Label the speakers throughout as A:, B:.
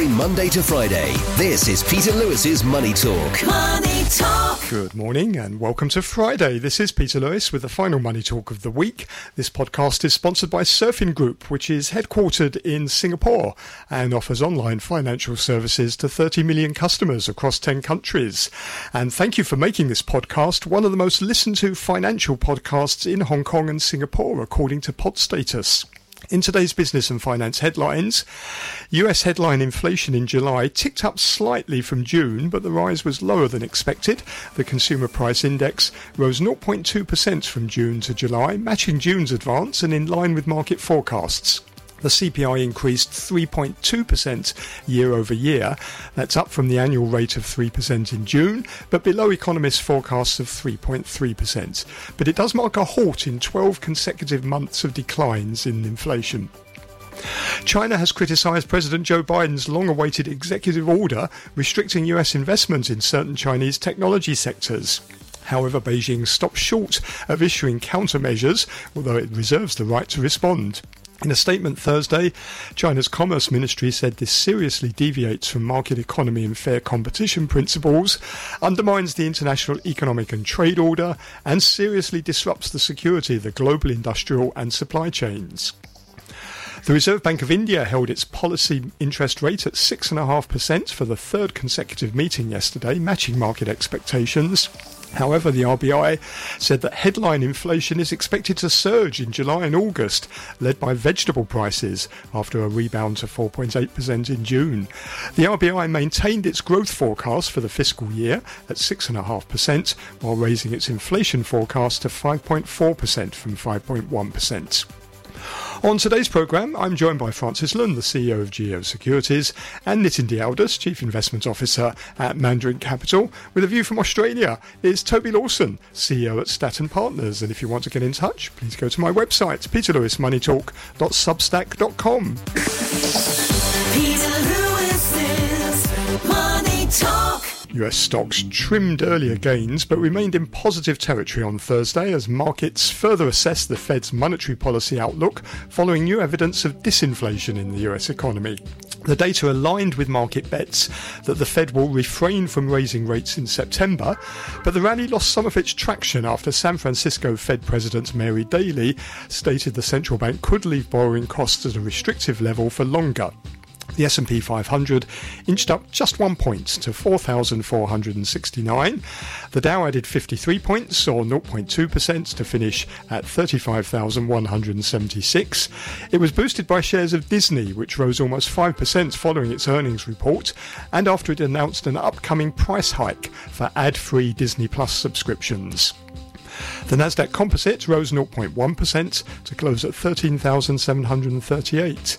A: every Monday to Friday. This is Peter Lewis's Money Talk.
B: Money Talk.
C: Good morning and welcome to Friday. This is Peter Lewis with the final Money Talk of the week. This podcast is sponsored by Surfin Group, which is headquartered in Singapore and offers online financial services to 30 million customers across 10 countries. And thank you for making this podcast one of the most listened to financial podcasts in Hong Kong and Singapore, according to Podstatus. In today's business and finance headlines, US headline inflation in July ticked up slightly from June, but the rise was lower than expected. The consumer price index rose 0.2% from June to July, matching June's advance and in line with market forecasts. The CPI increased 3.2% year over year. That's up from the annual rate of 3% in June, but below economists' forecasts of 3.3%. But it does mark a halt in 12 consecutive months of declines in inflation. China has criticised President Joe Biden's long awaited executive order restricting US investment in certain Chinese technology sectors. However, Beijing stopped short of issuing countermeasures, although it reserves the right to respond. In a statement Thursday, China's Commerce Ministry said this seriously deviates from market economy and fair competition principles, undermines the international economic and trade order, and seriously disrupts the security of the global industrial and supply chains. The Reserve Bank of India held its policy interest rate at 6.5% for the third consecutive meeting yesterday, matching market expectations. However, the RBI said that headline inflation is expected to surge in July and August, led by vegetable prices after a rebound to 4.8% in June. The RBI maintained its growth forecast for the fiscal year at 6.5%, while raising its inflation forecast to 5.4% from 5.1%. On today's programme, I'm joined by Francis Lun, the CEO of Geo Securities, and Nitin Dialdas, Chief Investment Officer at Mandarin Capital. With a view from Australia is Toby Lawson, CEO at Statton Partners. And if you want to get in touch, please go to my website, peterlewismoneytalk.substack.com.
B: Peter Lewis's
C: US stocks trimmed earlier gains but remained in positive territory on Thursday as markets further assessed the Fed's monetary policy outlook following new evidence of disinflation in the US economy. The data aligned with market bets that the Fed will refrain from raising rates in September, but the rally lost some of its traction after San Francisco Fed President Mary Daly stated the central bank could leave borrowing costs at a restrictive level for longer. The S&P 500 inched up just one point to 4,469. The Dow added 53 points, or 0.2% to finish at 35,176. It was boosted by shares of Disney, which rose almost 5% following its earnings report, and after it announced an upcoming price hike for ad-free Disney Plus subscriptions. The Nasdaq Composite rose 0.1% to close at 13,738.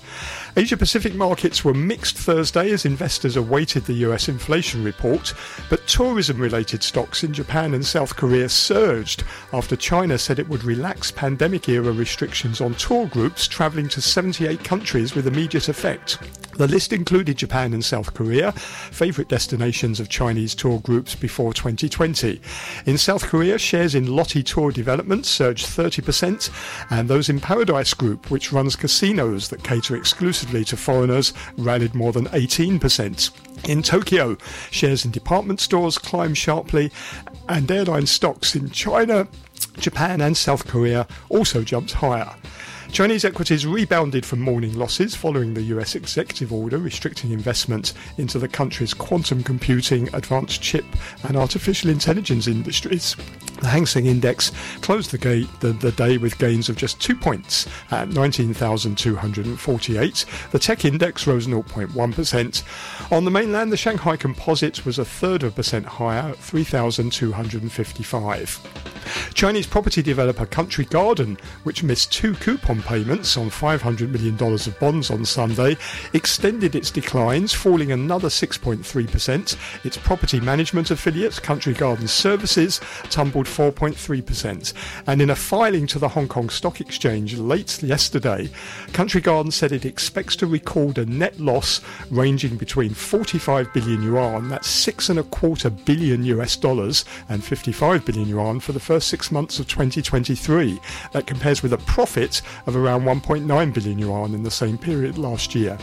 C: Asia Pacific markets were mixed Thursday as investors awaited the US inflation report, but tourism related stocks in Japan and South Korea surged after China said it would relax pandemic era restrictions on tour groups travelling to 78 countries with immediate effect. The list included Japan and South Korea, favourite destinations of Chinese tour groups before 2020. In South Korea, shares in Lotte Tour Development surged 30%, and those in Paradise Group, which runs casinos that cater exclusively to foreigners, rallied more than 18%. In Tokyo, shares in department stores climbed sharply, and airline stocks in China, Japan, and South Korea also jumped higher. Chinese equities rebounded from morning losses following the US executive order restricting investment into the country's quantum computing, advanced chip, and artificial intelligence industries. The Hang Seng Index closed the, ga- the, the day with gains of just two points at 19,248. The tech index rose 0.1%. On the mainland, the Shanghai Composite was a third of a percent higher at 3,255. Chinese property developer Country Garden, which missed two coupon payments on $500 million of bonds on Sunday, extended its declines, falling another 6.3%. Its property management affiliate, Country Garden Services, tumbled 4.3%. And in a filing to the Hong Kong Stock Exchange late yesterday, Country Garden said it expects to record a net loss ranging between 45 billion yuan, that's six and a quarter billion US dollars, and 55 billion yuan for the first six months of 2023. That compares with a profit of around 1.9 billion yuan in the same period last year.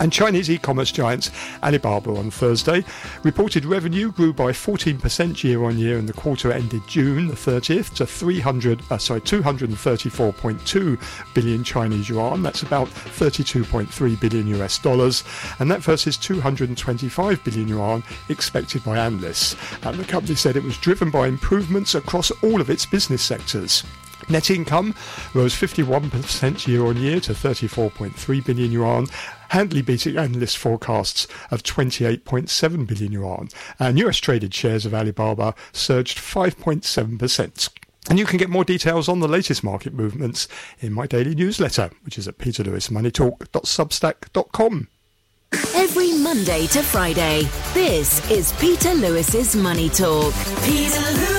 C: And Chinese e-commerce giants Alibaba on Thursday reported revenue grew by 14% year on year in the quarter ended June the 30th to 300 uh, sorry 234.2 billion Chinese yuan. That's about 32.3 billion US dollars, and that versus 225 billion yuan expected by analysts. And the company said it was driven by improvements across all of its business sectors. Net income rose 51% year on year to 34.3 billion yuan, handily beating analyst forecasts of 28.7 billion yuan. And US traded shares of Alibaba surged 5.7%. And you can get more details on the latest market movements in my daily newsletter, which is at peterlewismoneytalk.substack.com.
B: Every Monday to Friday, this is Peter Lewis's Money Talk. Peter Talk.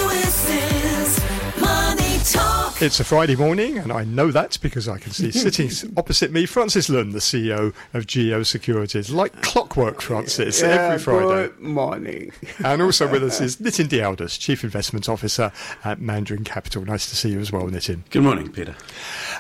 C: It's a Friday morning, and I know that because I can see sitting opposite me Francis Lun, the CEO of Geo Securities. Like clockwork, Francis, every Friday.
D: Good morning.
C: And also with us is Nitin Dialdas, Chief Investment Officer at Mandarin Capital. Nice to see you as well, Nitin.
E: Good morning, Peter.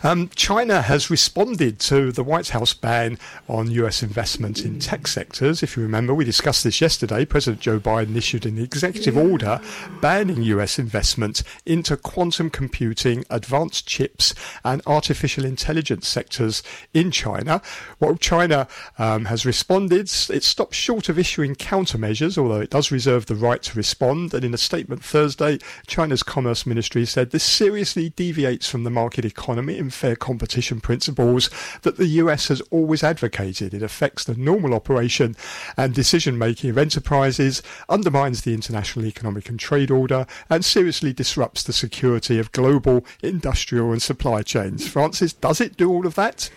C: Um, China has responded to the White House ban on US investment in tech sectors. If you remember, we discussed this yesterday. President Joe Biden issued an executive order banning US investment into quantum computing, advanced chips, and artificial intelligence sectors in China. Well, China um, has responded. It stopped short of issuing countermeasures, although it does reserve the right to respond. And in a statement Thursday, China's Commerce Ministry said this seriously deviates from the market economy and fair competition principles that the US has always advocated. It affects the normal operation and decision making of enterprises, undermines the international economic and trade order, and seriously disrupts the security of global industrial and supply chains. Francis, does it do all of that?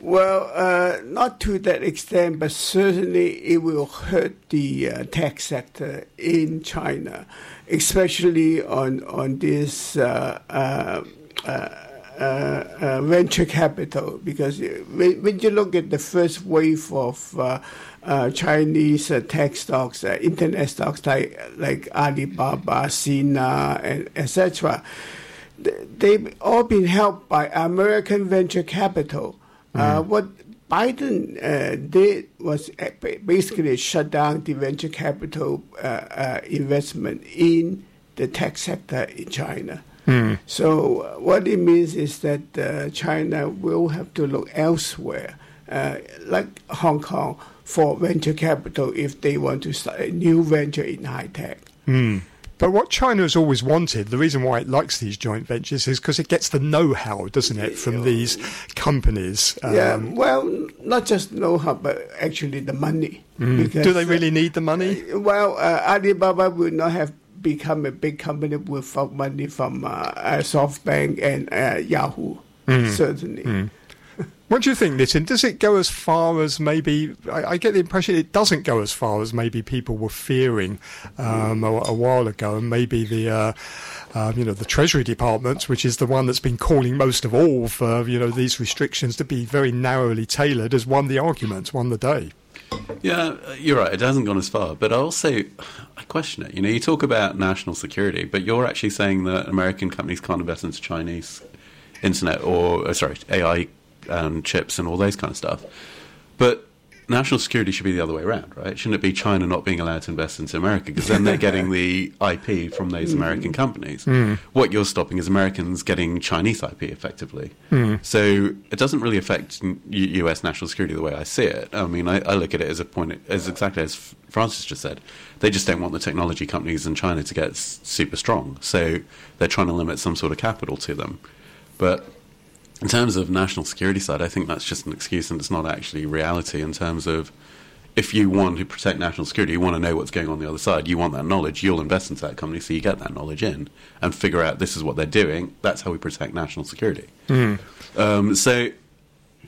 D: Well, uh, not to that extent, but certainly it will hurt the uh, tech sector in China, especially on on this uh, uh, uh, uh, venture capital. Because when, when you look at the first wave of Chinese tech stocks, internet stocks like like Alibaba, Sina, and etc., they've all been helped by American venture capital. Uh, what Biden uh, did was uh, basically shut down the venture capital uh, uh, investment in the tech sector in China. So uh, what it means is that uh, China will have to look elsewhere, uh, like Hong Kong, for venture capital if they want to start a new venture in high tech.
C: But what China has always wanted, the reason why it likes these joint ventures is because it gets the know-how, doesn't it, from these companies.
D: yeah,
C: Um,
D: well, not just know-how, but actually the money. Because,
C: do they
D: uh,
C: really need the money?
D: Well, uh, Alibaba would not have become a big company without money from uh, uh, SoftBank and uh, Yahoo. Certainly.
C: What do you think, Nitin? Does it go as far as maybe? I, I get the impression it doesn't go as far as maybe people were fearing um, a, a while ago, and maybe the. Uh, um, you know the Treasury Department, which is the one that's been calling most of all for you know these restrictions to be very narrowly tailored, has won the argument, won the day.
E: Yeah, you're right. It hasn't gone as far, but I also I question it. You know, you talk about national security, but you're actually saying that American companies can't invest into Chinese internet or uh, sorry AI um, chips and all those kind of stuff. But national security should be the other way around, right? Shouldn't it be China not being allowed to invest into America because then they're getting the IP from those American companies. Mm. Mm. What you're stopping is Americans getting Chinese IP effectively. Mm. So it doesn't really affect U- U.S. national security the way I see it. I mean, I, I look at it as a point, as exactly as Francis just said. They just don't want the technology companies in China to get s- super strong, so they're trying to limit some sort of capital to them. But in terms of national security side, I think that's just an excuse and it's not actually reality in terms of if you want to protect national security, you want to know what's going on the other side, you want that knowledge, you'll invest into that company so you get that knowledge in and figure out this is what they're doing. That's how we protect national security. Um, so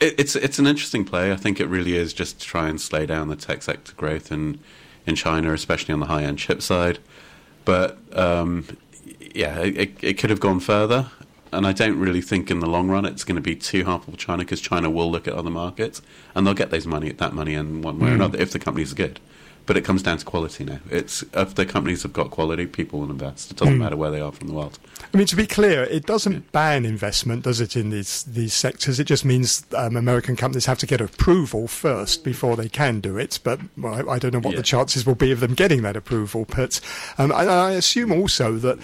E: it, it's it's an interesting play. I think it really is just to try and slow down the tech sector growth in in China, especially on the high end chip side. But um, yeah, it, it could have gone further. And I don't really think in the long run it's going to be too harmful for China because China will look at other markets and they'll get those money, that money in one way or another if the companies are good. But it comes down to quality now. It's if the companies have got quality, people will invest. It doesn't matter where they are from the world.
C: I mean, to be clear, it doesn't ban investment, does it, in these these sectors? It just means um, American companies have to get approval first before they can do it. But well, I, I don't know what
E: Yeah.
C: the chances will be of them getting that approval. But um, I, I assume also that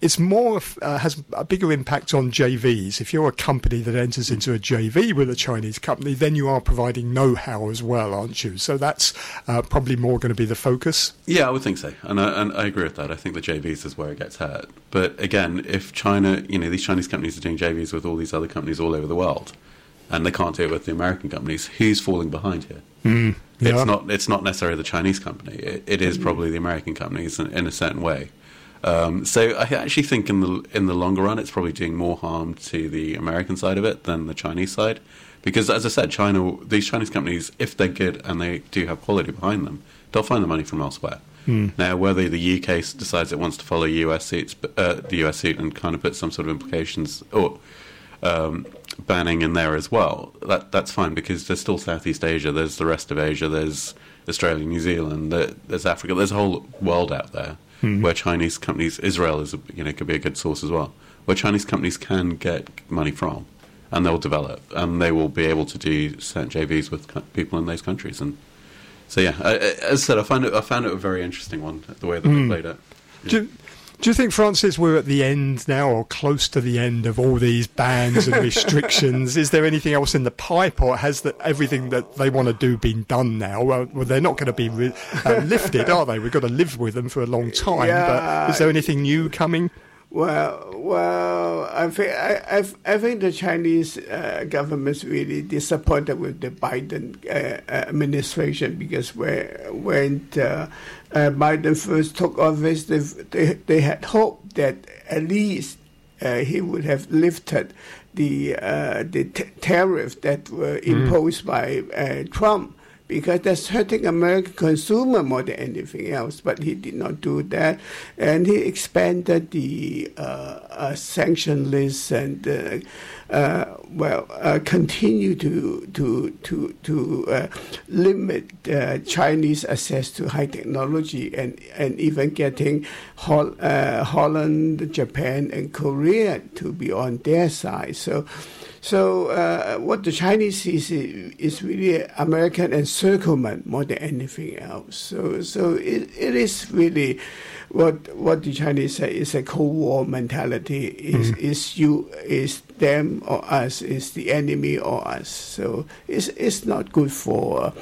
C: it's more of- uh, has a bigger impact on JVs. If you're a company that enters into a JV with a Chinese company, then you are providing know-how as well, aren't you? So that's uh, probably more going to be the focus.
E: Yeah, I would think so, and I, and I agree with that. I think the JVs is where it gets hurt. But again, if China, you know, these Chinese companies are doing JVs with all these other companies all over the world, and they can't do it with the American companies, who's falling behind here?
C: yeah.
E: It's not. It's not necessarily the Chinese company. It, it is probably the American companies in, in a certain way. Um, so I actually think in the in the longer run, it's probably doing more harm to the American side of it than the Chinese side, because as I said, China, these Chinese companies, if they're good and they do have quality behind them, they'll find the money from elsewhere. Now, whether the UK decides it wants to follow US suits, uh, the US suit, and kind of put some sort of implications or um, banning in there as well, that that's fine because there's still Southeast Asia, there's the rest of Asia, there's Australia, New Zealand, there, there's Africa, there's a whole world out there Hmm. where Chinese companies, Israel is a, you know could be a good source as well, where Chinese companies can get money from, and they'll develop, and they will be able to do certain JVs with co- people in those countries, and so yeah, I, I- as I said, I found it I found it a very interesting one the way that they hmm. played it.
C: Do, you- do you think, Francis, we're at the end now or close to the end of all these bans and restrictions? Is there anything else in the pipe or has the, everything that they want to do been done now? Well, well they're not going to be re- uh, lifted, are they? We've got to live with them for a long time.
D: Yeah.
C: But is there anything new coming?
D: Well, well, I think I, I, I think the Chinese uh, government's really disappointed with the Biden uh, administration because when when uh, uh, Biden first took office, they, they they had hoped that at least uh, he would have lifted the uh, the t- tariff that were imposed by uh, Trump because that's hurting American consumer more than anything else. But he did not do that, and he expanded the uh, uh, sanction list and uh, uh, well uh, continue to to to to limit Chinese access to high technology and and even getting Hol- Holland, Japan, and Korea to be on their side. So. So uh, what the Chinese see is, is really American encirclement more than anything else. So so it, it is really what what the Chinese say is a Cold War mentality. Is is you is them or us? Is the enemy or us? So it's it's not good for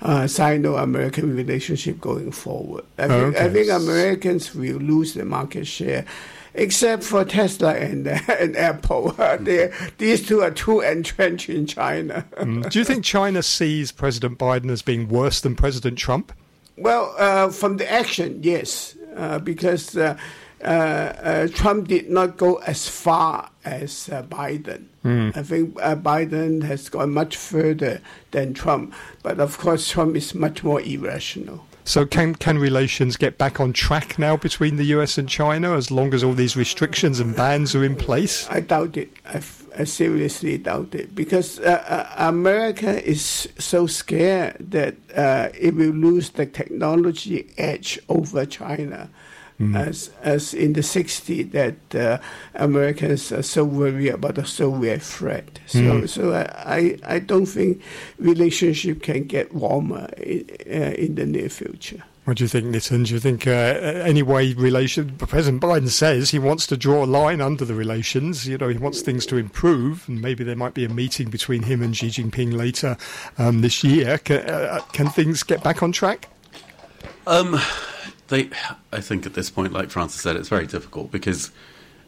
D: uh, Sino-American relationship going forward. I think, I think Americans will lose the market share except for Tesla and, and Apple. they these two are too entrenched in China.
C: Mm. Do you think China sees President Biden as being worse than President Trump?
D: well, uh, from the action, yes, uh, because uh, uh, uh, Trump did not go as far as uh, Biden. I think uh, Biden has gone much further than Trump, but of course, Trump is much more irrational.
C: So can can relations get back on track now between the US and China as long as all these restrictions and bans are in place?
D: I doubt it. I, f- I seriously doubt it because uh, uh, America is so scared that uh, it will lose the technology edge over China. As as in the 60s, that uh, Americans are so worried about the Soviet threat. So so I, I I don't think relationship can get warmer in, uh, in the near future.
C: What do you think, Nitin? Do you think uh, anyway relation? President Biden says he wants to draw a line under the relations. You know, he wants things to improve, and maybe there might be a meeting between him and Xi Jinping later um, this year. Can, uh, can things get back on track?
E: Um, they, I think at this point, like Francis said, it's very difficult because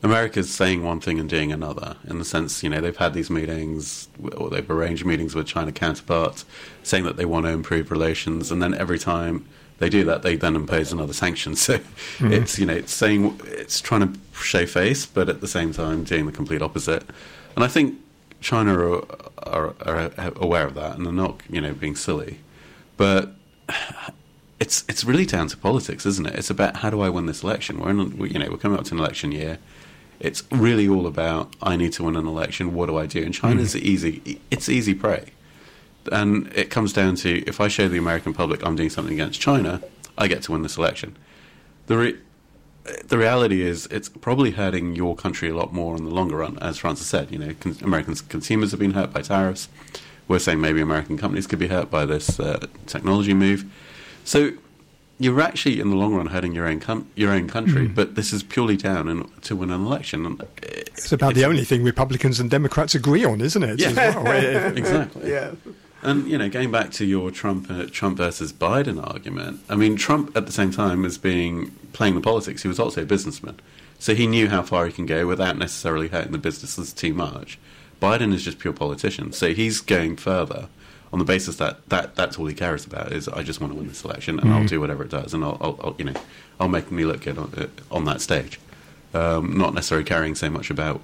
E: America's saying one thing and doing another. In the sense, you know, they've had these meetings, or they've arranged meetings with China counterparts, saying that they want to improve relations, and then every time they do that, they then impose another sanction. So mm-hmm. it's you know, it's saying it's trying to show face, but at the same time doing the complete opposite. And I think China are, are, are aware of that, and they're not you know being silly, but it's it's really down to politics, isn't it? It's about how do I win this election? We're in, we- you know we're coming up to an election year. It's really all about I need to win an election. What do I do? And China's easy. It's easy prey. And it comes down to if I show the American public I'm doing something against China, I get to win this election. The re- the reality is it's probably hurting your country a lot more in the longer run, as Francis said. You know, con- American consumers have been hurt by tariffs. We're saying maybe American companies could be hurt by this uh, technology move. So you're actually in the long run hurting your own com- your own country, mm. but this is purely down in, to win an election.
C: It's about the only thing Republicans and Democrats agree on, isn't it?
E: Yeah, well? exactly. Yeah. And you know, going back to your Trump uh, Trump versus Biden argument, I mean, Trump at the same time as being playing the politics, he was also a businessman, so he knew how far he can go without necessarily hurting the businesses too much. Biden is just pure politician, so he's going further on the basis that, that that's all he cares about is I just want to win this election and mm. I'll do whatever it does and I'll, I'll, I'll, you know I'll make me look good on, uh, on that stage. Um, not necessarily caring so much about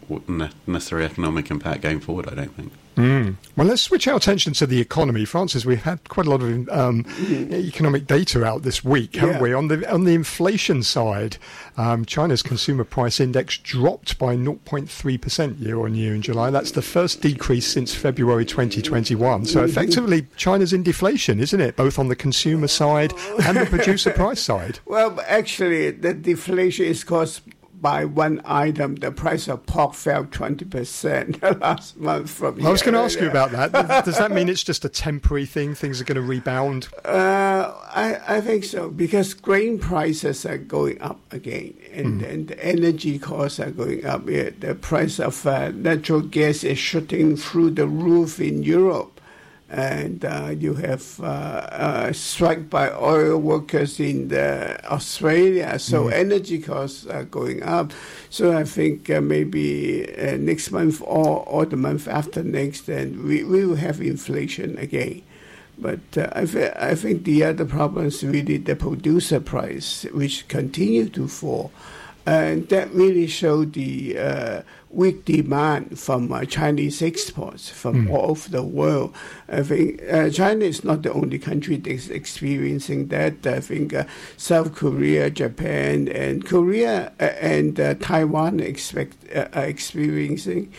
E: necessary economic impact going forward. I don't think.
C: Mm. Well, let's switch our attention to the economy, Francis. We've had quite a lot of um, economic data out this week, haven't yeah. we? On the on the inflation side, um, China's consumer price index dropped by 0.3 percent year on year in July. That's the first decrease since February 2021. So effectively, China's in deflation, isn't it? Both on the consumer side and the producer price side.
D: Well, actually, the deflation is caused by one item, the price of pork fell 20% last month from
C: I was going to ask you about that. Does that mean it's just a temporary thing? Things are going to rebound?
D: Uh, I, I think so, because grain prices are going up again, and, mm. and energy costs are going up. The price of uh, natural gas is shooting through the roof in Europe and uh, you have uh, uh, strike by oil workers in Australia. So mm. energy costs are going up. So I think uh, maybe uh, next month or, or the month after next, then we, we will have inflation again. But uh, I, th- I think the other problem is really the producer price, which continue to fall. And that really showed the weak demand from uh, Chinese exports from mm. all over the world. I think uh, China is not the only country that's experiencing that. I think uh, South Korea, Japan, and Korea uh, and uh, Taiwan expect, uh, are experiencing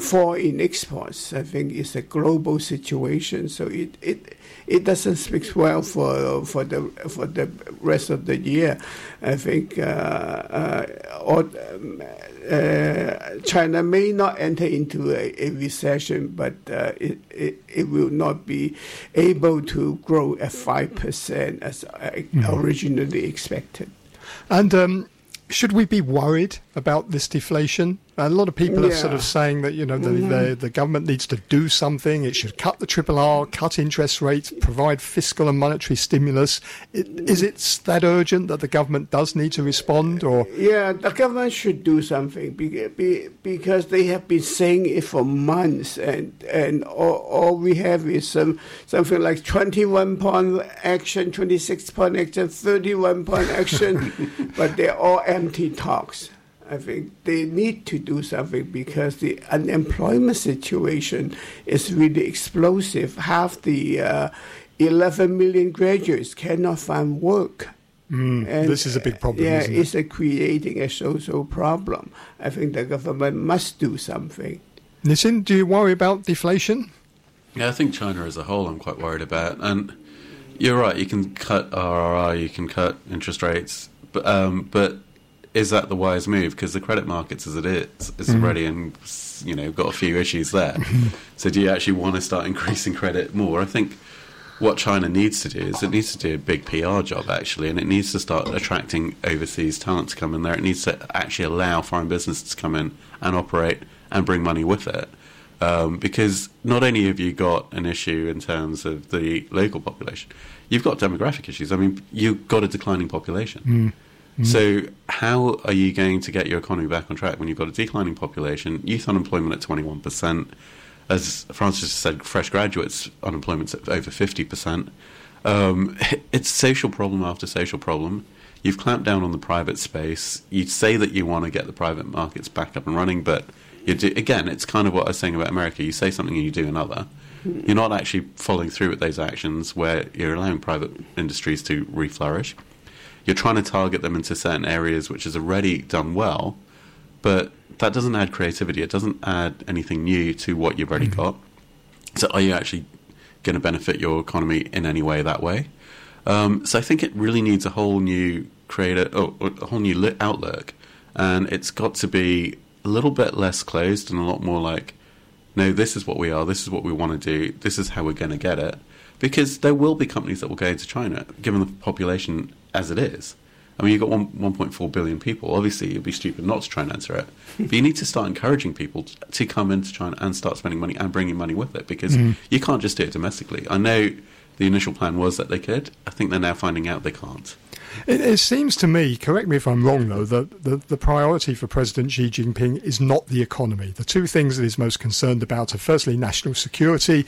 D: fall in exports. I think it's a global situation, so it, it it doesn't speak well for for the for the rest of the year. I think all, um, uh, China may not enter into a, a recession, but uh, it, it, it, will not be able to grow at 5% as mm-hmm. originally expected.
C: And um, should we be worried about this deflation? A lot of people yeah. are sort of saying that you know the, mm-hmm. the, the government needs to do something. It should cut the triple R, cut interest rates, provide fiscal and monetary stimulus. It, is it that urgent that the government does need to respond? Or
D: yeah, the government should do something because they have been saying it for months, and and all, all we have is some something like twenty one point action, twenty six point action, thirty one point action, but they're all empty talks. I think they need to do something because the unemployment situation is really explosive. Half the uh, 11 million graduates cannot find work.
C: Mm, and, this is a big problem.
D: Yeah,
C: it's
D: it? a creating a social problem. I think the government must do something.
C: Nitin, do you worry about deflation?
E: Yeah, I think China as a whole, I'm quite worried about. And you're right. You can cut RRR, you can cut interest rates, but um, but is that the wise move? Because the credit markets, as it is, is mm-hmm. already and you know got a few issues there. so do you actually want to start increasing credit more? I think what China needs to do is it needs to do a big PR job actually, and it needs to start attracting overseas talent to come in there. It needs to actually allow foreign businesses to come in and operate and bring money with it. Um, because not only have you got an issue in terms of the local population, you've got demographic issues. I mean, you've got a declining population. Mm. Mm. So, how are you going to get your economy back on track when you've got a declining population, youth unemployment at 21%, as Francis said, fresh graduates unemployment at over 50%? Um, it's social problem after social problem. You've clamped down on the private space. You say that you want to get the private markets back up and running, but do, again, it's kind of what I was saying about America. You say something and you do another. You're not actually following through with those actions where you're allowing private industries to reflourish you're trying to target them into certain areas which is already done well, but that doesn't add creativity. It doesn't add anything new to what you've already mm-hmm. got. So are you actually going to benefit your economy in any way that way. Um, so I think it really needs a whole new creator, oh, a whole new outlook, and it's got to be a little bit less closed and a lot more like, no, this is what we are, this is what we want to do, this is how we're going to get it. Because there will be companies that will go into China, given the population as it is. I mean, you've got 1, 1.4 billion people. Obviously, it'd be stupid not to try and answer it. but you need to start encouraging people to come into China and start spending money and bringing money with it because mm. you can't just do it domestically. I know the initial plan was that they could. I think they're now finding out they can't.
C: It, it, seems to me, correct me if I'm wrong though, that the, the priority for President Xi Jinping is not the economy. The two things that he's most concerned about are firstly national security,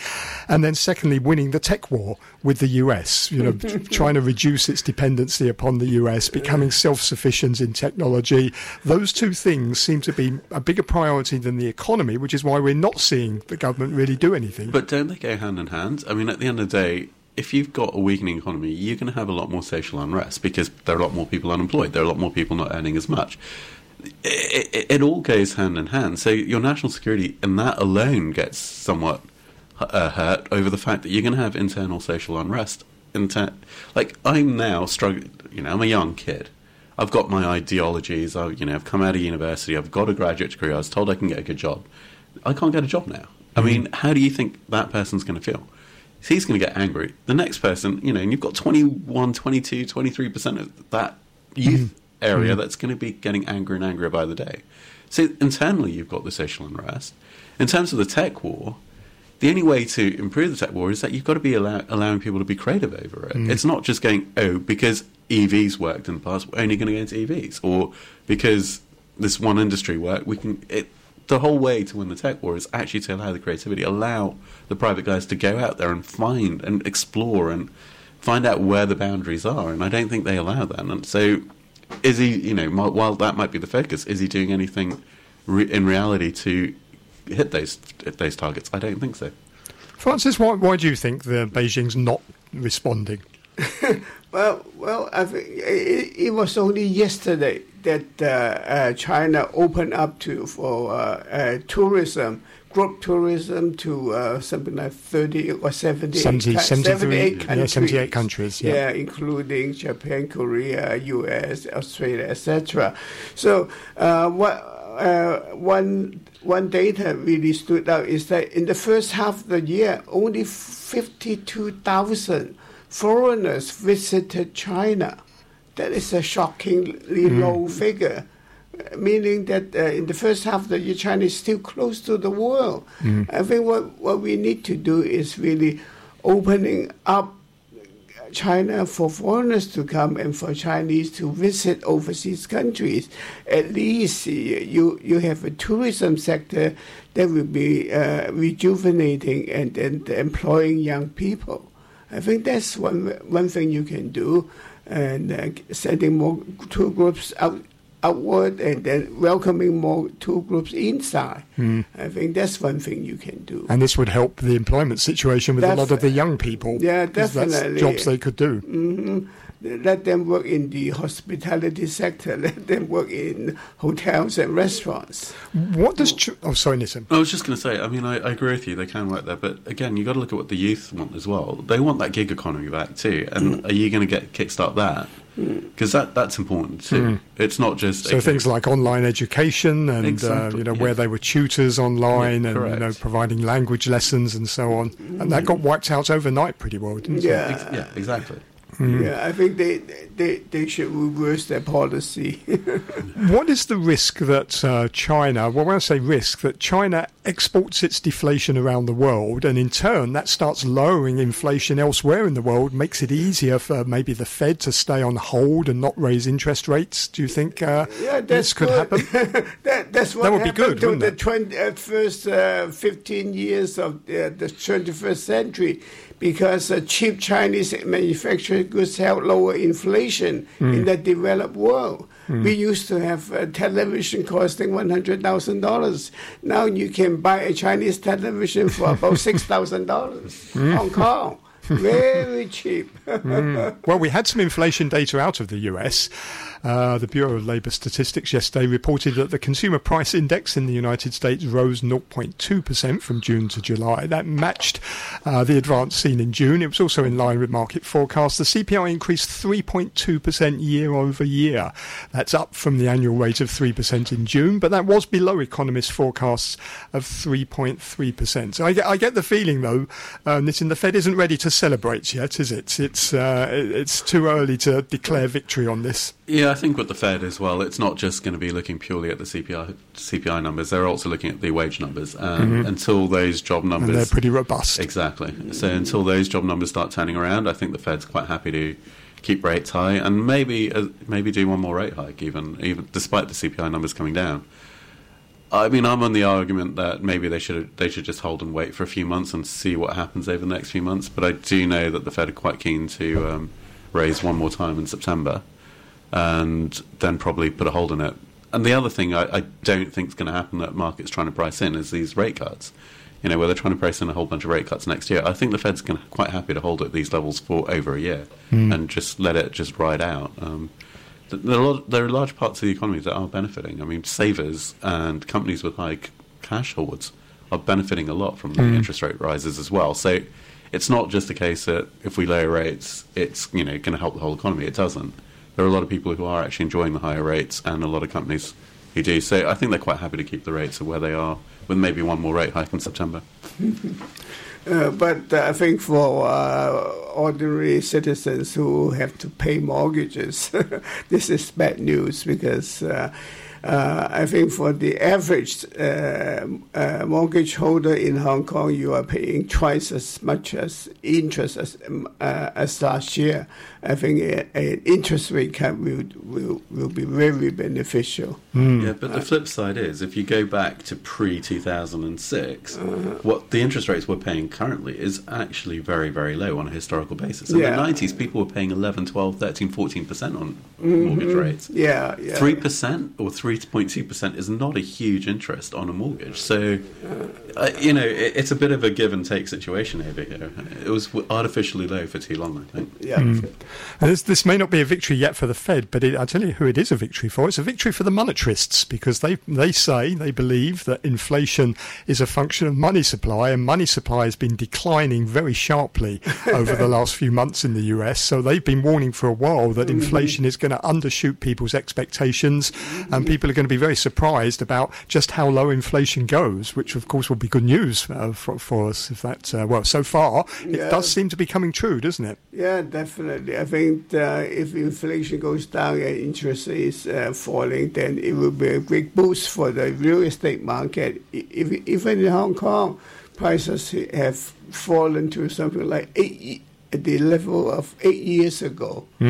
C: and then secondly winning the tech war with the US. You know, trying to reduce its dependency upon the US, becoming self-sufficient in technology. Those two things seem to be a bigger priority than the economy, which is why we're not seeing the government really do anything.
E: But don't they go hand in hand? I mean, at the end of the day, if you've got a weakening economy, you're going to have a lot more social unrest because there are a lot more people unemployed. There are a lot more people not earning as much. It, it, it all goes hand in hand. So your national security and that alone gets somewhat uh, hurt over the fact that you're going to have internal social unrest. Inter- like I'm now struggling. You know, I'm a young kid. I've got my ideologies. I, you know, I've come out of university. I've got a graduate degree. I was told I can get a good job. I can't get a job now. I mm-hmm. mean, how do you think that person's going to feel? He's going to get angry. The next person, you know, and you've got 21, 22, 23% of that youth mm-hmm. area mm-hmm. that's going to be getting angrier and angrier by the day. So internally, you've got the social unrest. In terms of the tech war, the only way to improve the tech war is that you've got to be allow- allowing people to be creative over it. Mm. It's not just going, oh, because EVs worked in the past, we're only going to go into EVs, or because this one industry worked, we can. It, the whole way to win the tech war is actually to allow the creativity, allow the private guys to go out there and find and explore and find out where the boundaries are. And I don't think they allow that. And so, is he, you know, while that might be the focus, is he doing anything re- in reality to hit those those targets? I don't think so.
C: Francis, why, why do you think the Beijing's not responding?
D: well, well, I think it, it was only yesterday that uh, uh, China opened up to for uh, tourism, group tourism to something like 30 or 70,
C: 70 78 countries. Yeah, 78 countries.
D: Yeah. yeah. including Japan, Korea, US, Australia, etc. So what one one data really stood out is that in the first half of the year, only 52,000 foreigners visited China. That is a shockingly mm. low figure, meaning that uh, in the first half of the year, China is still close to the world. Mm. I think what, what we need to do is really opening up China for foreigners to come and for Chinese to visit overseas countries. At least you you have a tourism sector that will be uh, rejuvenating and, and employing young people. I think that's one one thing you can do and uh, sending more two groups out outward and then welcoming more two groups inside. Mm. I think that's one thing you can do.
C: And this would help the employment situation with Def- a lot of the young people.
D: Yeah, definitely.
C: jobs they could do.
D: Mm-hmm let them work in the hospitality sector, let them work in hotels and restaurants.
C: What does. Ch- oh, sorry, Nitin.
E: I was just going to say, I mean, I, I, agree with you, they can work there, but again, you've got to look at what the youth want as well. They want that gig economy back too, and mm. are you going to get kickstart that? Because mm. that, that's important too. Mm. It's not just
C: so things like online education and exactly, uh, you know yeah. where they were tutors online yeah, and you know providing language lessons and so on, and that got wiped out overnight pretty well, didn't
D: yeah.
C: it?
E: Ex- yeah, exactly.
D: Mm. Yeah, I think they, they, they should reverse their policy.
C: what is the risk that uh, China, well, when I say risk, that China exports its deflation around the world and in turn that starts lowering inflation elsewhere in the world, makes it easier for maybe the Fed to stay on hold and not raise interest rates? Do you think uh, yeah, this could happen?
D: that, that's what
C: that would be good,
D: during the 20, uh, first uh, 15 years of uh, the 21st century because uh, cheap Chinese manufactured goods help lower inflation mm. in the developed world. Mm. We used to have a television costing one hundred thousand dollars. Now you can buy a Chinese television for about six thousand dollars. Hmm. Hong Kong. very cheap.
C: Well, we had some inflation data out of the US. Uh, the Bureau of Labour Statistics yesterday reported that the consumer price index in the United States rose 0.2% from June to July. That matched uh, the advance seen in June. It was also in line with market forecasts. The CPI increased 3.2% year over year. That's up from the annual rate of 3% in June, but that was below economists' forecasts of 3.3%. So I get, I get the feeling, though, um, that the Fed isn't ready to celebrate yet, is it? It's, uh, it's too early to declare victory on this.
E: Yeah, I think with the Fed as well, it's not just going to be looking purely at the CPI CPI numbers. They're also looking at the wage numbers. Um, Until those job numbers,
C: And they're pretty robust.
E: Exactly. So until those job numbers start turning around, I think the Fed's quite happy to keep rates high and maybe uh, maybe do one more rate hike, even even despite the CPI numbers coming down. I mean, I'm on the argument that maybe they should they should just hold and wait for a few months and see what happens over the next few months. But I do know that the Fed are quite keen to um, raise one more time in September, and then probably put a hold on it. And the other thing I, I don't think is going to happen that markets trying to price in is these rate cuts. You know, where they're trying to price in a whole bunch of rate cuts next year. I think the Fed's going to quite happy to hold at these levels for over a year and just let it just ride out. Um, there, are lot, there are large parts of the economy that are benefiting. I mean, savers and companies with high c- cash hoards are benefiting a lot from the interest rate rises as well. So it's not just a case that if we lower rates, it's you know going to help the whole economy. It doesn't. There are a lot of people who are actually enjoying the higher rates, and a lot of companies who do. So I think they're quite happy to keep the rates where they are, with maybe one more rate hike in September.
D: Uh, but uh, I think for uh, ordinary citizens who have to pay mortgages, this is bad news because uh, uh, I think for the average uh, uh, mortgage holder in Hong Kong, you are paying twice as much as interest as, um, uh, as last year. I think an interest rate cut will, will, will be very beneficial.
E: Yeah, but the flip side is if you go back to pre 2006, what the interest rates we're paying currently is actually very, very low on a historical basis. In
D: Yeah.
E: the 90s, people were paying 11, 12, 13, 14% on mortgage rates.
D: Yeah, yeah.
E: 3% or 3.2% is not a huge interest on a mortgage. So, uh, you know, it, it's a bit of a give and take situation over here. It was artificially low for too long, I think.
D: Yeah. Hmm.
C: And this, this may not be a victory yet for the Fed, but it, I'll tell you who it is a victory for. It's a victory for the monetarists because they, they say, they believe that inflation is a function of money supply, and money supply has been declining very sharply over the last few months in the US. So they've been warning for a while that mm-hmm. inflation is going to undershoot people's expectations, and mm-hmm. people are going to be very surprised about just how low inflation goes, which of course will be good news uh, for, for us if that, uh, well, so far it does seem to be coming true, doesn't it?
D: Yeah, definitely. I think uh, if inflation goes down and interest is uh, falling, then it will be a big boost for the real estate market. If, even in Hong Kong, prices have fallen to something like eight, the level of eight years ago.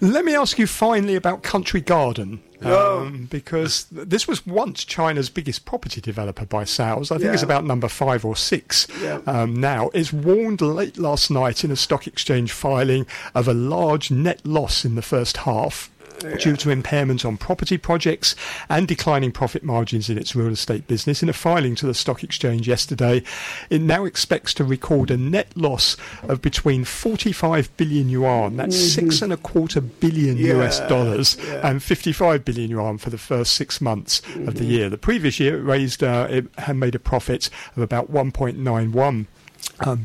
C: Let me ask you finally about Country Garden. Um, because this was once China's biggest property developer by sales. I think it's about number five or six
D: Yeah.
C: um, now. It's warned late last night in a stock exchange filing of a large net loss in the first half. Due to impairment on property projects and declining profit margins in its real estate business. In a filing to the stock exchange yesterday, it now expects to record a net loss of between 45 billion yuan, that's six and a quarter billion US dollars,
D: yeah.
C: and 55 billion yuan for the first six months of the year. The previous year, it raised, uh, it had made a profit of about 1.91 um,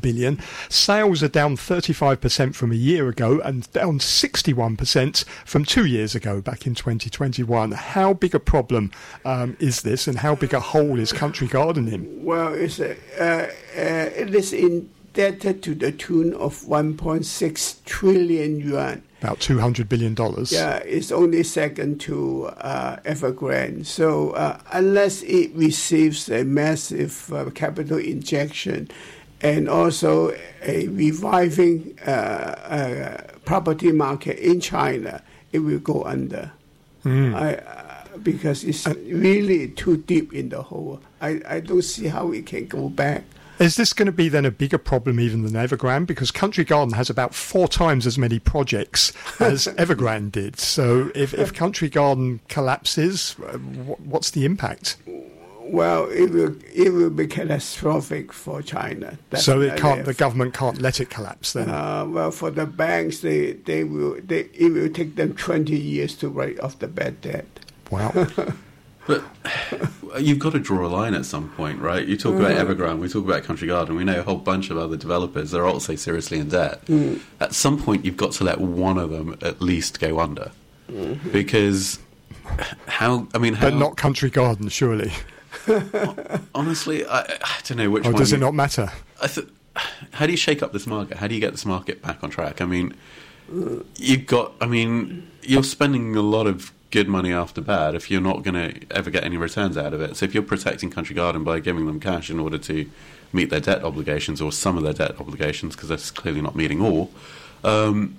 C: billion. Sales are down 35% from a year ago and down 61% from two years ago, back in 2021. How big a problem um, is this, and how big a hole is Country Garden in?
D: Well, it's uh, uh, it is indebted to the tune of 1.6 trillion yuan.
C: About 200 billion dollars.
D: Yeah, it's only second to uh, Evergrande. So uh, unless it receives a massive uh, capital injection and also a reviving uh, uh, property market in China, it will go under. I, uh, because it's really too deep in the hole. I, I don't see how it can go back.
C: Is this going to be then a bigger problem even than Evergrande? Because Country Garden has about four times as many projects as Evergrande did. So if, if Country Garden collapses, uh, what's the impact?
D: Well, it will it will be catastrophic for China.
C: So it can't. The government can't let it collapse. Then.
D: Uh, well, for the banks, they they will they it will take them twenty years to write off the bad debt.
C: wow.
E: But you've got to draw a line at some point, right? You talk about mm. Evergrande, we talk about Country Garden, we know a whole bunch of other developers that are also seriously in debt. Mm. At some point, you've got to let one of them at least go under. Mm-hmm. Because how, I mean, how,
C: but not Country Garden, surely.
E: Honestly, I, I don't know which
C: Or
E: one.
C: does it not matter?
E: I th- how do you shake up this market? How do you get this market back on track? I mean, you've got. I mean, you're spending a lot of good money after bad if you're not going to ever get any returns out of it. So if you're protecting Country Garden by giving them cash in order to meet their debt obligations or some of their debt obligations, because they're clearly not meeting all. Um,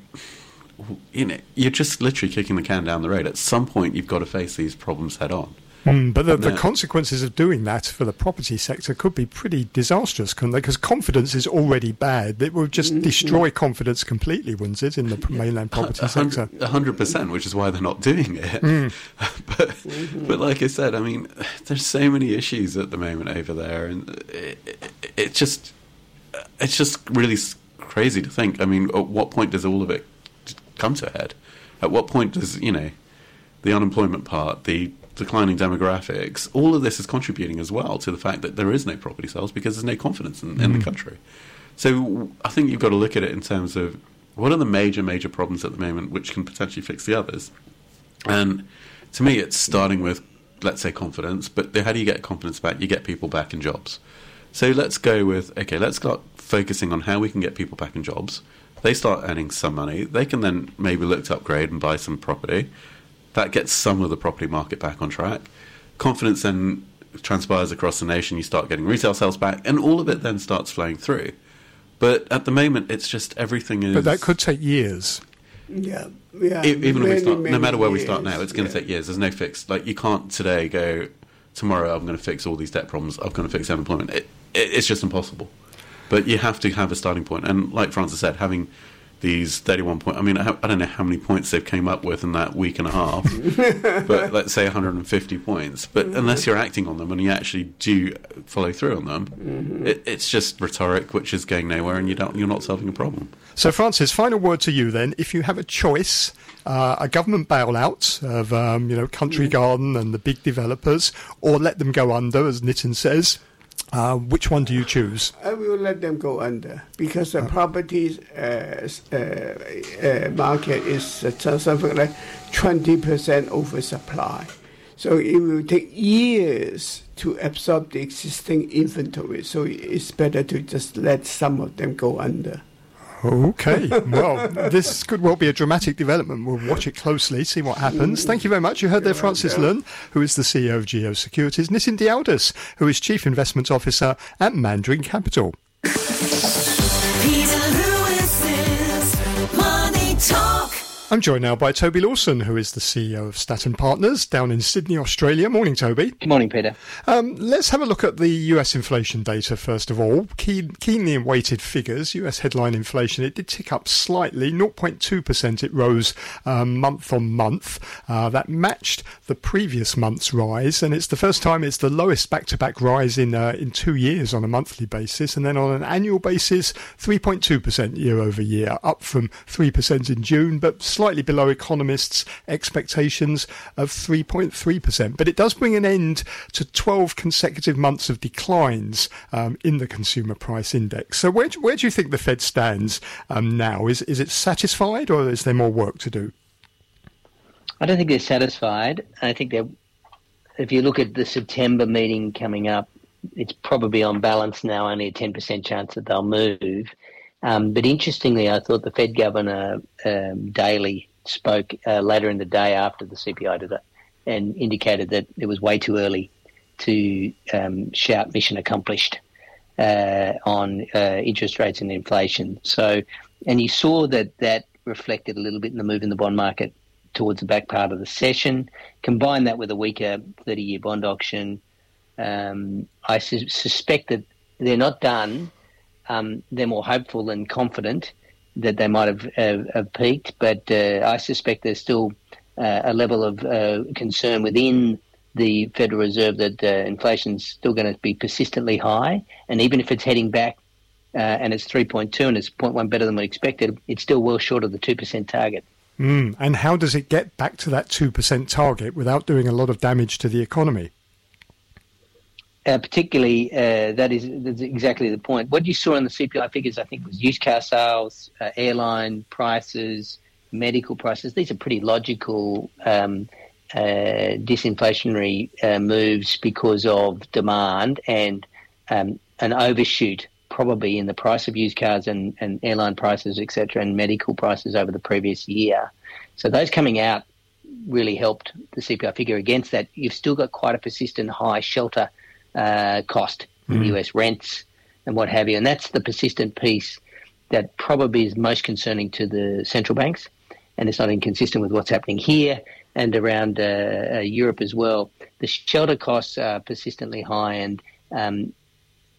E: you know, you're just literally kicking the can down the road. At some point, you've got to face these problems head on.
C: Mm, but the, the consequences of doing that for the property sector could be pretty disastrous, couldn't they? Because confidence is already bad. It would just mm-hmm. destroy confidence completely, wouldn't it, in the p- mainland property
E: A
C: sector?
E: hundred- a hundred percent, which is why they're not doing it. Mm. but, mm-hmm. but like I said, I mean, there's so many issues at the moment over there, and it, it, it just, it's just really crazy to think. I mean, at what point does all of it come to a head? At what point does you know the unemployment part, the declining demographics, all of this is contributing as well to the fact that there is no property sales because there's no confidence in, in the mm-hmm. country. So I think you've got to look at it in terms of what are the major, major problems at the moment which can potentially fix the others. And to me, it's starting with, let's say, confidence, but how do you get confidence back? You get people back in jobs. So let's go with, okay, let's start focusing on how we can get people back in jobs. They start earning some money. They can then maybe look to upgrade and buy some property. That gets some of the property market back on track. Confidence then transpires across the nation. You start getting retail sales back, and all of it then starts flowing through. But at the moment, it's just everything is.
C: But that could take years.
D: Yeah, yeah.
E: E- even when we
D: many,
E: start, no matter where we start now, it's going to
D: yeah.
E: take years. There's no fix. Like you can't today go tomorrow. I'm going to fix all these debt problems. I'm going to fix unemployment. It, it, it's just impossible. But you have to have a starting point. And like Francis said, having these 31 point. I mean, I, I don't know how many points they've came up with in that week and a half, but let's say 150 points. But unless you're acting on them and you actually do follow through on them, it, it's just rhetoric, which is going nowhere, and you don't, you're not solving a problem.
C: So, Francis, final word to you then. If you have a choice, uh, a government bailout of um, you know Country Garden and the big developers, or let them go under, as Nitin says, uh, which one do you choose?
D: I will let them go under because the properties uh, s- uh, uh, market is uh, something like twenty percent oversupply. So it will take years to absorb the existing inventory. So it's better to just let some of them go under.
C: Okay, well, this could well be a dramatic development. We'll watch it closely, see what happens. Thank you very much. You heard there Francis Lun, who is the CEO of GEO Securities, Nitin Dialdas, who is Chief Investment Officer at Mandarin Capital. I'm joined now by Toby Lawson, who is the CEO of Statton Partners down in Sydney, Australia. Morning, Toby.
F: Good morning, Peter.
C: Um, let's have a look at the US inflation data first of all. Keen, keenly awaited figures. US headline inflation, it did tick up slightly, 0.2%. It rose um, month on month. Uh, that matched the previous month's rise, and it's the first time it's the lowest back to back rise in, uh, in two years on a monthly basis. And then on an annual basis, 3.2% year over year, up from 3% in June, but slightly below economists' expectations of 3.3%. But it does bring an end to 12 consecutive months of declines um, in the consumer price index. So where, do- where do you think the Fed stands um, now? Is, is it satisfied or is there more work to do?
F: I don't think they're satisfied. I think they're. If you look at the September meeting coming up, it's probably on balance now only a ten percent chance that they'll move. Um, but interestingly, I thought the Fed governor um, Daly spoke uh, later in the day after the CPI did it and indicated that it was way too early to um, shout mission accomplished uh, on uh, interest rates and inflation. So, and you saw that that reflected a little bit in the move in the bond market towards the back part of the session. Combine that with a weaker 30 year bond auction, um, I su- suspect that they're not done. Um, they're more hopeful and confident that they might have, have, have peaked, but uh, I suspect there's still uh, a level of uh, concern within the Federal Reserve that uh, inflation's still going to be persistently high, and even if it's heading back uh, and it's 3.2 and it's 0.1 better than we expected, it's still well short of the 2% target.
C: Mm. And how does it get back to that 2% target without doing a lot of damage to the economy?
F: Uh, particularly, uh, that is that's exactly the point. What you saw in the CPI figures, I think, was used car sales, uh, airline prices, medical prices. These are pretty logical um, uh, disinflationary uh, moves because of demand and um, an overshoot probably in the price of used cars and, and airline prices, etc., and medical prices over the previous year. So those coming out really helped the CPI figure against that. You've still got quite a persistent high shelter uh, cost mm. US rents and what have you, and that's the persistent piece that probably is most concerning to the central banks, and it's not inconsistent with what's happening here and around uh, uh, Europe as well. The shelter costs are persistently high, and um,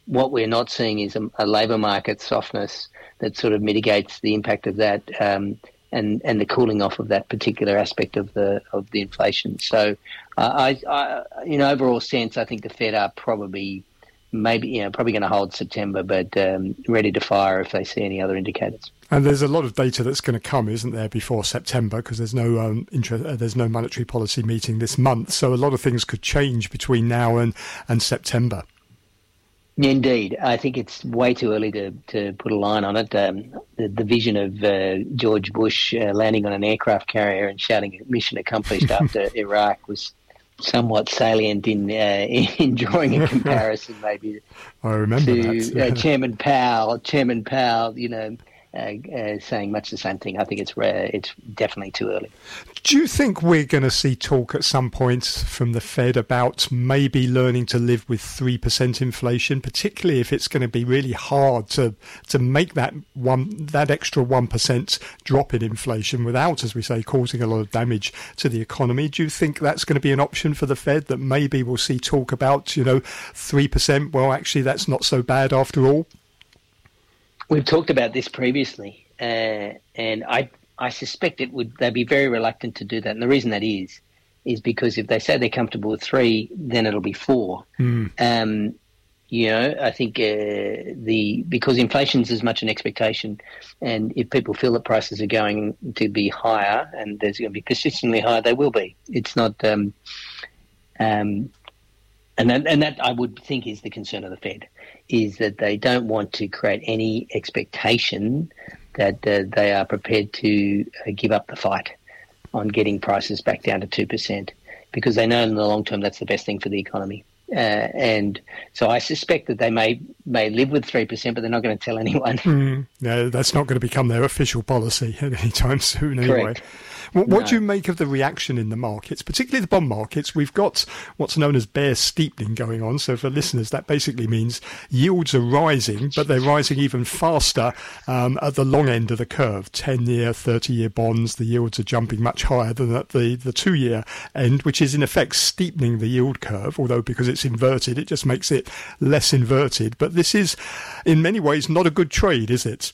F: what we're not seeing is a, a labour market softness that sort of mitigates the impact of that. Um, and, and the cooling off of that particular aspect of the of the inflation. So, I, I, in overall sense, I think the Fed are probably maybe you know probably going to hold September, but um, ready to fire if they see any other indicators.
C: And there's a lot of data that's going to come, isn't there, before September? Because there's no um, interest, uh, there's no monetary policy meeting this month, so a lot of things could change between now and and September.
F: Indeed, I think it's way too early to, to put a line on it. Um, the, the, vision of uh, George Bush uh, landing on an aircraft carrier and shouting "Mission accomplished" after Iraq was somewhat salient in uh, in drawing a comparison, maybe.
C: I remember
F: to,
C: that.
F: Uh, Chairman Powell. Chairman Powell, you know, uh, uh, saying much the same thing. I think it's rare. It's definitely too early.
C: Do you think we're going to see talk at some point from the Fed about maybe learning to live with three percent inflation, particularly if it's going to be really hard to to make that one that extra one percent drop in inflation without, as we say, causing a lot of damage to the economy? Do you think that's going to be an option for the Fed that maybe we'll see talk about, you know, three percent? Well, actually, that's not so bad after all.
F: We've talked about this previously, uh, and I I suspect it would they'd be very reluctant to do that. And the reason that is is because if they say they're comfortable with three, then it'll be four. Mm. Um, you know, I think uh, the because inflation's as much an expectation, and if people feel that prices are going to be higher and there's going to be persistently higher, they will be. It's not, um, um, and that, and that I would think is the concern of the Fed is that they don't want to create any expectation that uh, they are prepared to uh, give up the fight on getting prices back down to 2% because they know in the long term that's the best thing for the economy. Uh, and so I suspect that they may may live with three percent, but they're not going to tell anyone.
C: Mm, no, that's not going to become their official policy anytime soon. Anyway.
F: Correct.
C: What, what do you make of the reaction in the markets, particularly the bond markets? We've got what's known as bear steepening going on. So for listeners, that basically means yields are rising, but they're rising even faster um, at the long end of the curve. 10 year, 30 year bonds, the yields are jumping much higher than at the, the two year end, which is in effect steepening the yield curve, although because it's inverted, it just makes it less inverted. But this is, in many ways, not a good trade, is it?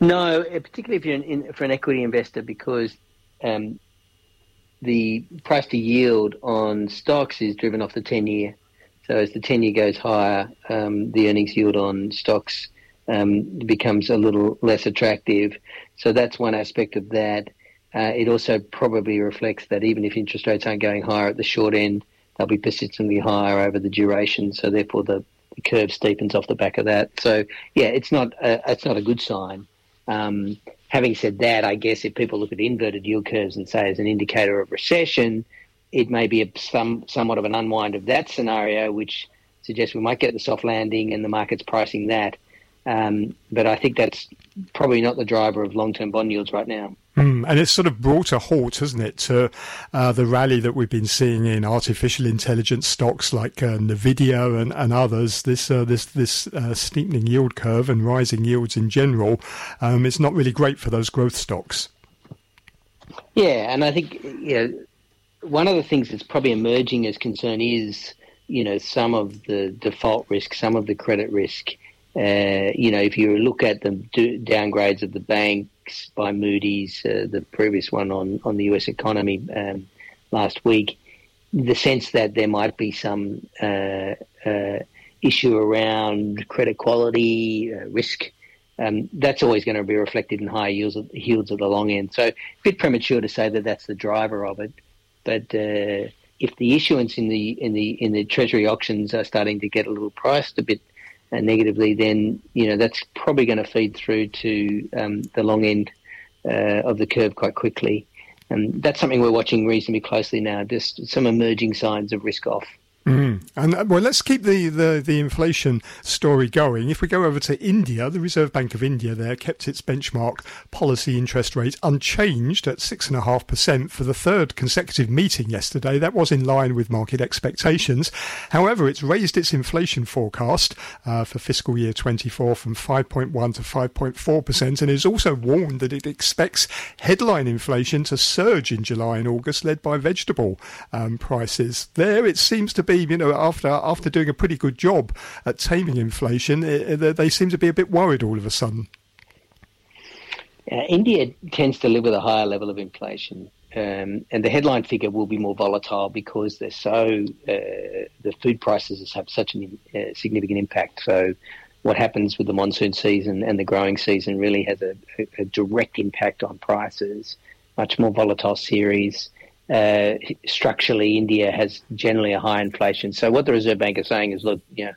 F: No, uh, particularly if you're in, in, for an equity investor, because um, the price to yield on stocks is driven off the 10 year. So as the 10 year goes higher, um, the earnings yield on stocks um, becomes a little less attractive. So that's one aspect of that. Uh, it also probably reflects that even if interest rates aren't going higher at the short end, they'll be persistently higher over the duration. So therefore, the, the curve steepens off the back of that. So yeah, it's not a, it's not a good sign. Um, having said that, I guess if people look at inverted yield curves and say as an indicator of recession, it may be a, some somewhat of an unwind of that scenario, which suggests we might get the soft landing and the market's pricing that. Um, but I think that's probably not the driver of long-term bond yields right now.
C: Mm, and it's sort of brought a halt, hasn't it, to uh, the rally that we've been seeing in artificial intelligence stocks like uh, Nvidia and, and others. This uh, this this uh, steepening yield curve and rising yields in general, um, it's not really great for those growth stocks.
F: Yeah, and I think you know one of the things that's probably emerging as concern is you know some of the default risk, some of the credit risk. Uh, you know, if you look at the downgrades of the banks by Moody's, uh, the previous one on, on the US economy um, last week, the sense that there might be some uh, uh, issue around credit quality, uh, risk. Um, that's always going to be reflected in higher yields, yields at the long end. So, a bit premature to say that that's the driver of it. But uh, if the issuance in the in the in the Treasury auctions are starting to get a little priced a bit negatively, then you know that's probably going to feed through to um, the long end uh, of the curve quite quickly. And that's something we're watching reasonably closely now. Just some emerging signs of risk off.
C: Mm. And uh, well, let's keep the, the, the inflation story going. If we go over to India, the Reserve Bank of India there kept its benchmark policy interest rate unchanged at six and a half percent for the third consecutive meeting yesterday. That was in line with market expectations. However, it's raised its inflation forecast uh, for fiscal year 24 from 5.1 to 5.4 percent, and has also warned that it expects headline inflation to surge in July and August, led by vegetable um, prices. There, it seems to be you know, after after doing a pretty good job at taming inflation, it, it, they seem to be a bit worried all of a sudden.
F: Uh, India tends to live with a higher level of inflation, um, and the headline figure will be more volatile because they're so uh, the food prices have such a uh, significant impact. So, what happens with the monsoon season and the growing season really has a, a direct impact on prices. Much more volatile series uh, structurally, India has generally a high inflation. So what the Reserve Bank is saying is, look, you know,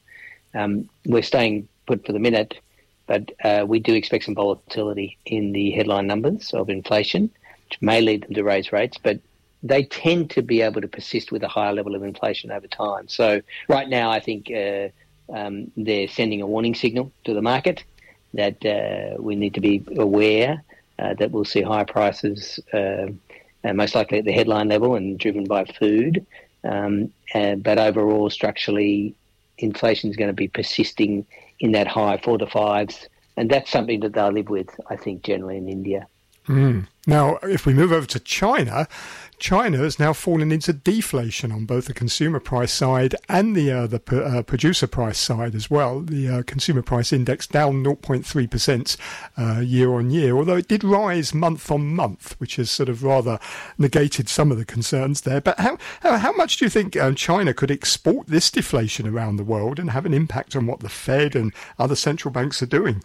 F: um, we're staying put for the minute, but uh, we do expect some volatility in the headline numbers of inflation, which may lead them to raise rates, but they tend to be able to persist with a higher level of inflation over time. So right now, I think uh, um, they're sending a warning signal to the market that uh, we need to be aware uh, that we'll see higher prices uh, most likely at the headline level and driven by food. Um, uh, but overall, structurally, inflation is going to be persisting in that high four to fives, and that's something that they'll live with, I think, generally in India.
C: Mm. Now, if we move over to China, China has now fallen into deflation on both the consumer price side and the uh, the uh, producer price side as well. The uh, consumer price index down 0.3 percent uh, year on year, although it did rise month on month, which has sort of rather negated some of the concerns there. But how how, how much do you think um, China could export this deflation around the world and have an impact on what the Fed and other central banks are doing?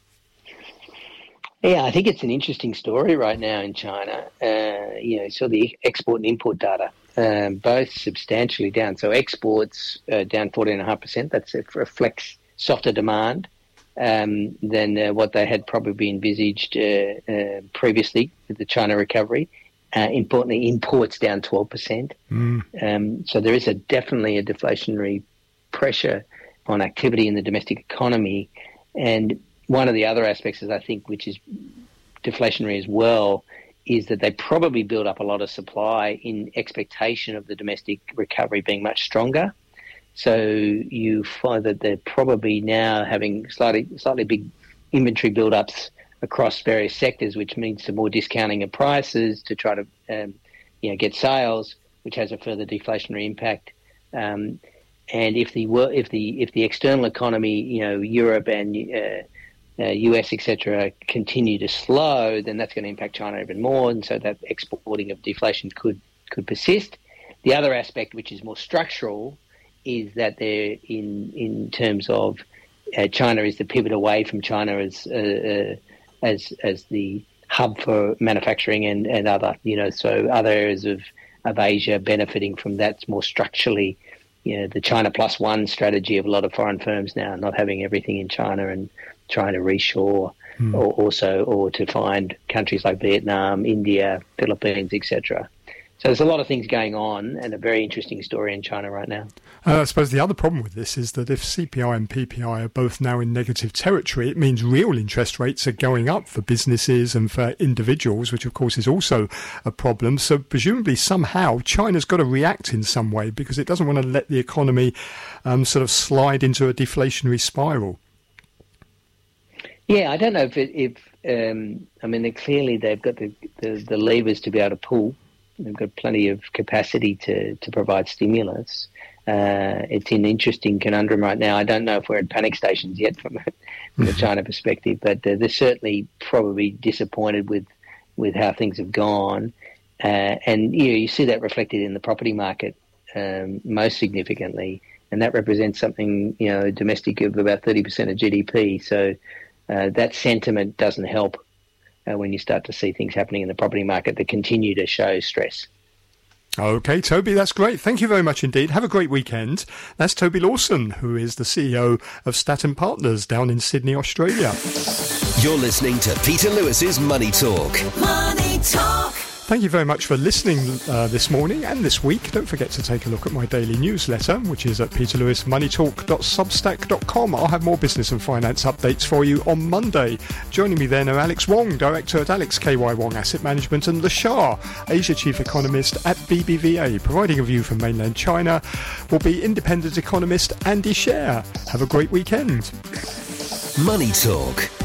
F: Yeah, I think it's an interesting story right now in China. Uh, you know, so the export and import data, um, both substantially down. So exports uh, down 14.5%. That reflects softer demand um, than uh, what they had probably envisaged uh, uh, previously with the China recovery. Uh, importantly, imports down 12%. Mm. Um, so there is a definitely a deflationary pressure on activity in the domestic economy. And one of the other aspects is I think, which is deflationary as well, is that they probably build up a lot of supply in expectation of the domestic recovery being much stronger. So you find that they're probably now having slightly slightly big inventory build-ups across various sectors, which means some more discounting of prices to try to um, you know get sales, which has a further deflationary impact. Um, and if the if the if the external economy, you know, Europe and uh, uh, US, etc., continue to slow, then that's going to impact China even more, and so that exporting of deflation could could persist. The other aspect, which is more structural, is that they're in in terms of uh, China is the pivot away from China as uh, uh, as as the hub for manufacturing and, and other you know so other areas of of Asia benefiting from that more structurally. You know, the China plus one strategy of a lot of foreign firms now, not having everything in China and trying to reshore, mm. or also or to find countries like Vietnam, India, Philippines, etc. So there's a lot of things going on, and a very interesting story in China right now.
C: Uh, I suppose the other problem with this is that if CPI and PPI are both now in negative territory, it means real interest rates are going up for businesses and for individuals, which of course is also a problem. So presumably somehow China's got to react in some way because it doesn't want to let the economy um, sort of slide into a deflationary spiral.
F: Yeah, I don't know if it, if um, I mean they clearly they've got the, the, the levers to be able to pull. They've got plenty of capacity to to provide stimulus. Uh, it's an interesting conundrum right now. I don't know if we're at panic stations yet from, from a China perspective, but uh, they're certainly probably disappointed with with how things have gone, uh, and you know, you see that reflected in the property market. um, most significantly, and that represents something you know domestic of about thirty percent of GDP. So uh, that sentiment doesn't help uh, when you start to see things happening in the property market that continue to show stress.
C: Okay, Toby, that's great. Thank you very much indeed. Have a great weekend. That's Toby Lawson, who is the CEO of Statton Partners down in Sydney, Australia.
A: You're listening to Peter Lewis's Money Talk. Money
C: Talk. Thank you very much for listening uh, this morning and this week. Don't forget to take a look at my daily newsletter, which is at peterlewismoneytalk.substack.com. I'll have more business and finance updates for you on Monday. Joining me then are Alex Wong, director at Alex KY Wong Asset Management, and Le Xia, Asia chief economist at BBVA. Providing a view from mainland China will be independent economist Andy Xie. Have a great weekend.
A: Money Talk